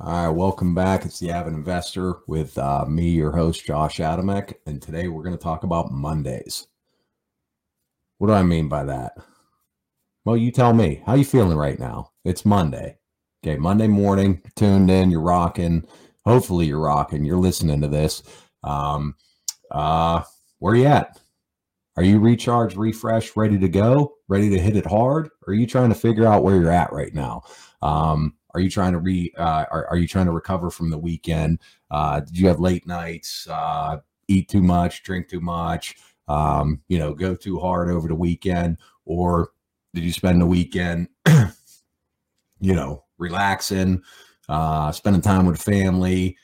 All right, welcome back. It's the Avid Investor with uh, me, your host, Josh Adamek. And today we're going to talk about Mondays. What do I mean by that? Well, you tell me. How you feeling right now? It's Monday. Okay, Monday morning, tuned in, you're rocking. Hopefully you're rocking. You're listening to this. Um, uh, where are you at? Are you recharged, refreshed, ready to go, ready to hit it hard? Or are you trying to figure out where you're at right now? Um, are you trying to re? Uh, are, are you trying to recover from the weekend? Uh, did you have late nights? Uh, eat too much? Drink too much? Um, you know, go too hard over the weekend, or did you spend the weekend, you know, relaxing, uh, spending time with family,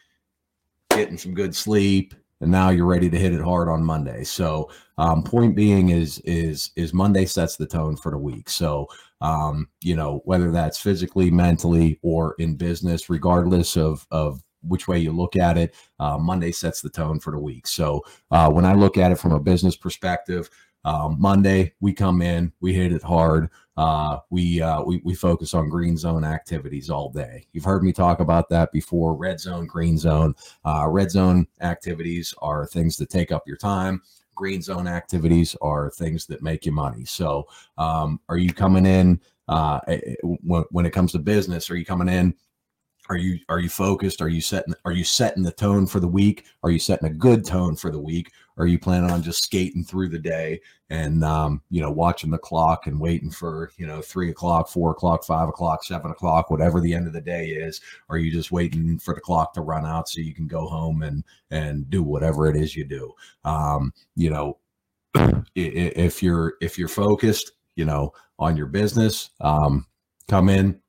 getting some good sleep, and now you're ready to hit it hard on Monday. So, um, point being is is is Monday sets the tone for the week. So, um, you know, whether that's physically, mentally, or in business, regardless of of which way you look at it, uh, Monday sets the tone for the week. So, uh, when I look at it from a business perspective, um, Monday we come in, we hit it hard. Uh, we, uh, we we focus on green zone activities all day. You've heard me talk about that before. Red zone, green zone. Uh, red zone activities are things that take up your time. Green zone activities are things that make you money. So, um, are you coming in uh, eh, eh, when, when it comes to business? Are you coming in are you are you focused? Are you setting are you setting the tone for the week? Are you setting a good tone for the week? Are you planning on just skating through the day and um, you know watching the clock and waiting for you know three o'clock, four o'clock, five o'clock, seven o'clock, whatever the end of the day is? Are you just waiting for the clock to run out so you can go home and and do whatever it is you do? Um, you know, if you're if you're focused, you know, on your business, um, come in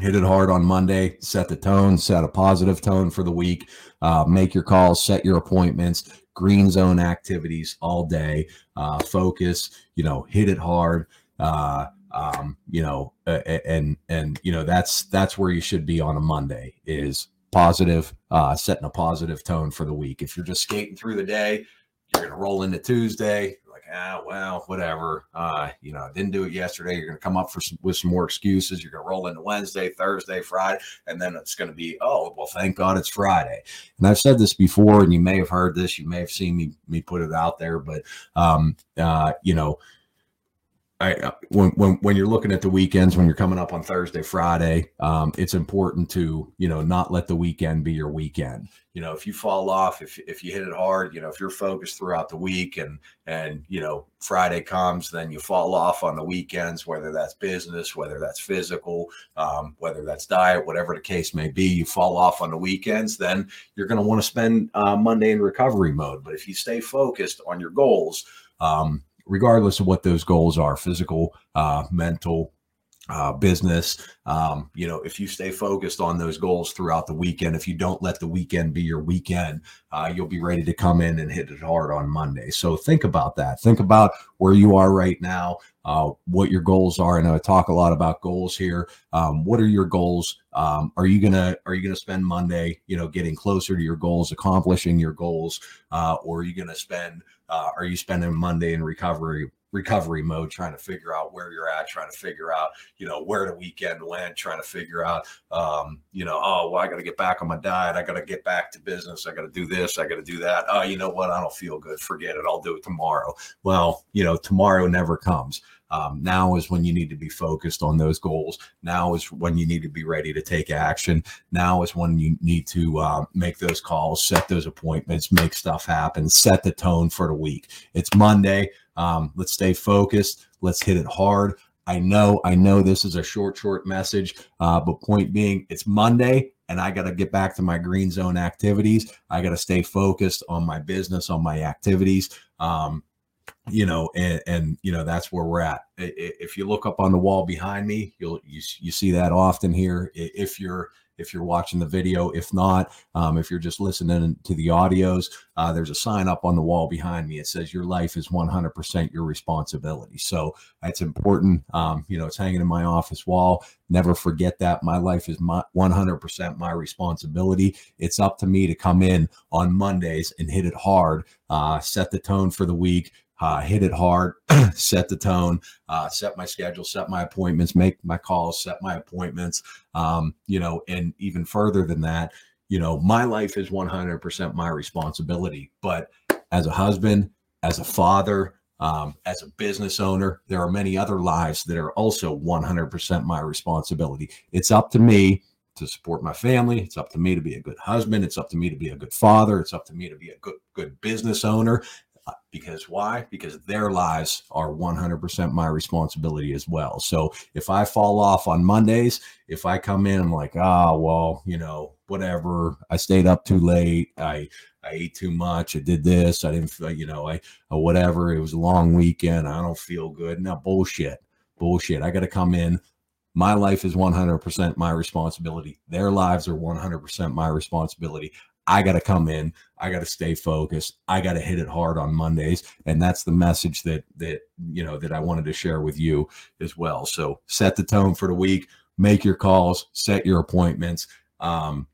hit it hard on Monday, set the tone, set a positive tone for the week, uh, make your calls, set your appointments, green zone activities all day, uh, focus, you know, hit it hard. Uh, um, you know, and and you know that's that's where you should be on a Monday is positive, uh, setting a positive tone for the week. If you're just skating through the day, you're gonna roll into Tuesday, ah, well, whatever. Uh, you know, didn't do it yesterday. You're going to come up for some, with some more excuses. You're going to roll into Wednesday, Thursday, Friday, and then it's going to be, oh, well, thank God it's Friday. And I've said this before, and you may have heard this. You may have seen me me put it out there, but um, uh, you know, I, uh, when, when when you're looking at the weekends, when you're coming up on Thursday, Friday, um, it's important to you know not let the weekend be your weekend. You know, if you fall off, if if you hit it hard, you know, if you're focused throughout the week and and you know Friday comes, then you fall off on the weekends, whether that's business, whether that's physical, um, whether that's diet, whatever the case may be. You fall off on the weekends, then you're going to want to spend uh, Monday in recovery mode. But if you stay focused on your goals. Um, regardless of what those goals are physical, uh, mental, uh, business. Um, you know, if you stay focused on those goals throughout the weekend, if you don't let the weekend be your weekend, uh, you'll be ready to come in and hit it hard on Monday. So think about that. Think about where you are right now, uh, what your goals are. And I talk a lot about goals here. Um, what are your goals? Um, are you gonna are you gonna spend Monday, you know, getting closer to your goals, accomplishing your goals, uh, or are you gonna spend uh, are you spending Monday in recovery recovery mode, trying to figure out where you're at, trying to figure out, you know, where the weekend went, trying to figure out, um, you know, oh, well, I got to get back on my diet. I got to get back to business. I got to do this. I got to do that. Oh, you know what? I don't feel good. Forget it. I'll do it tomorrow. Well, you know, tomorrow never comes. Um, now is when you need to be focused on those goals. Now is when you need to be ready to take action. Now is when you need to uh, make those calls, set those appointments, make stuff happen, set the tone for the week. It's Monday. Um, let's stay focused. Let's hit it hard. I know, I know this is a short, short message, uh, but point being, it's Monday and I got to get back to my green zone activities. I got to stay focused on my business, on my activities. Um, you know, and, and you know that's where we're at. If you look up on the wall behind me, you'll you, you see that often here. If you're if you're watching the video. If not, um, if you're just listening to the audios, uh, there's a sign up on the wall behind me. It says your life is 100% your responsibility. So that's important. Um, you know, it's hanging in my office wall. Never forget that my life is my 100% my responsibility. It's up to me to come in on Mondays and hit it hard, uh, set the tone for the week, uh, hit it hard, set the tone, uh, set my schedule, set my appointments, make my calls, set my appointments. Um, you know, and even further than that, you know, my life is 100% my responsibility. But as a husband, as a father, um, as a business owner, there are many other lives that are also 100% my responsibility. It's up to me to support my family. It's up to me to be a good husband. It's up to me to be a good father. It's up to me to be a good good business owner. Because why? Because their lives are 100% my responsibility as well. So if I fall off on Mondays, if I come in, I'm like, ah, oh, well, you know, whatever. I stayed up too late. I I ate too much. I did this. I didn't, you know, I whatever. It was a long weekend. I don't feel good. No bullshit, bullshit. I got to come in. My life is 100% my responsibility. Their lives are 100% my responsibility. I got to come in. I got to stay focused. I got to hit it hard on Mondays, and that's the message that that you know that I wanted to share with you as well. So set the tone for the week. Make your calls. Set your appointments. Um,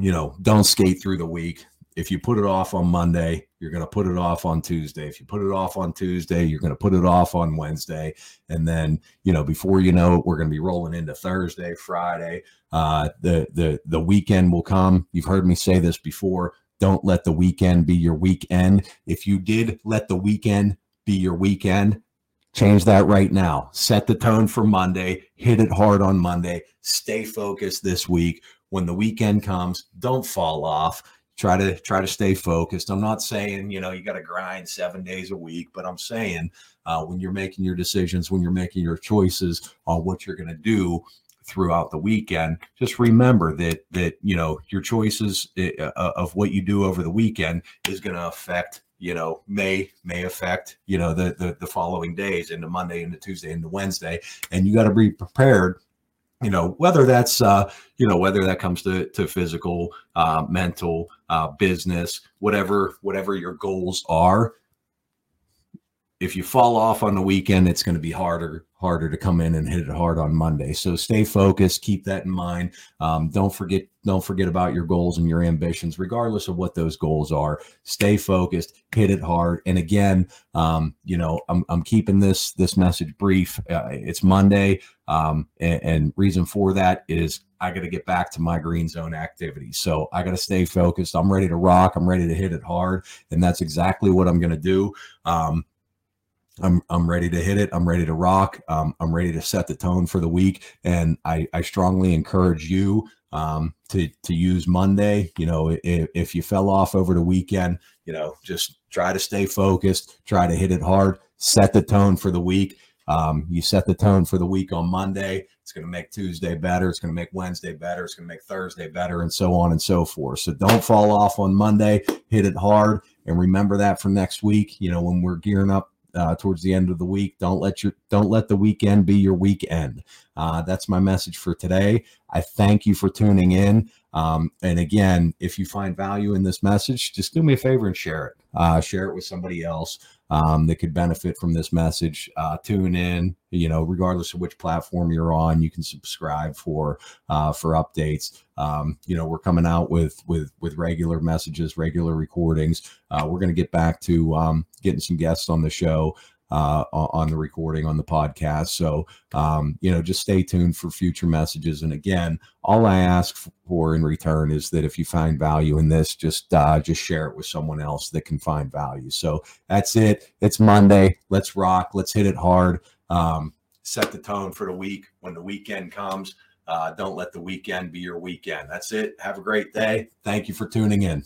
you know, don't skate through the week if you put it off on Monday, you're going to put it off on Tuesday. If you put it off on Tuesday, you're going to put it off on Wednesday. And then, you know, before you know it, we're going to be rolling into Thursday, Friday. Uh, the, the, the weekend will come. You've heard me say this before. Don't let the weekend be your weekend. If you did let the weekend be your weekend, change that right now. Set the tone for Monday, hit it hard on Monday, stay focused this week. When the weekend comes, don't fall off try to try to stay focused. I'm not saying you know you got to grind seven days a week, but I'm saying uh, when you're making your decisions, when you're making your choices on what you're going to do throughout the weekend, just remember that that you know your choices eh, uh, of what you do over the weekend is going to affect you know may may affect you know the, the the following days into monday into tuesday into wednesday and you got to be prepared you know whether that's uh, you know whether that comes to to physical uh, mental uh, business whatever whatever your goals are if you fall off on the weekend it's going to be harder harder to come in and hit it hard on Monday. So stay focused, keep that in mind. Um, don't forget don't forget about your goals and your ambitions, regardless of what those goals are. Stay focused, hit it hard. And again, um, you know, I'm, I'm keeping this this message brief. Uh, it's Monday, um, and, and reason for that is I got to get back to my green zone activity. So I got to stay focused. I'm ready to rock. I'm ready to hit it hard, and that's exactly what I'm going to do. Um, I'm I'm ready to hit it. I'm ready to rock. Um, I'm ready to set the tone for the week, and I I strongly encourage you um, to to use Monday. You know, if, if you fell off over the weekend, you know, just try to stay focused. Try to hit it hard. Set the tone for the week. Um, you set the tone for the week on Monday. It's going to make Tuesday better. It's going to make Wednesday better. It's going to make Thursday better, and so on and so forth. So don't fall off on Monday. Hit it hard, and remember that for next week. You know, when we're gearing up uh, towards the end of the week. Don't let your don't let the weekend be your weekend. Uh, that's my message for today. I thank you for tuning in. Um, and again, if you find value in this message, just do me a favor and share it. Uh, share it with somebody else um, that could benefit from this message. Uh, tune in, you know, regardless of which platform you're on, you can subscribe for uh, for updates. Um, you know, we're coming out with with with regular messages, regular recordings. Uh, we're going to get back to um, getting some guests on the show uh, on the recording on the podcast. So, um, you know, just stay tuned for future messages. And again, all I ask for in return is that if you find value in this, just uh, just share it with someone else that can find value. So that's it. It's Monday. Let's rock. Let's hit it hard. Um, set the tone for the week. When the weekend comes, uh, don't let the weekend be your weekend. That's it. Have a great day. Thank you for tuning in.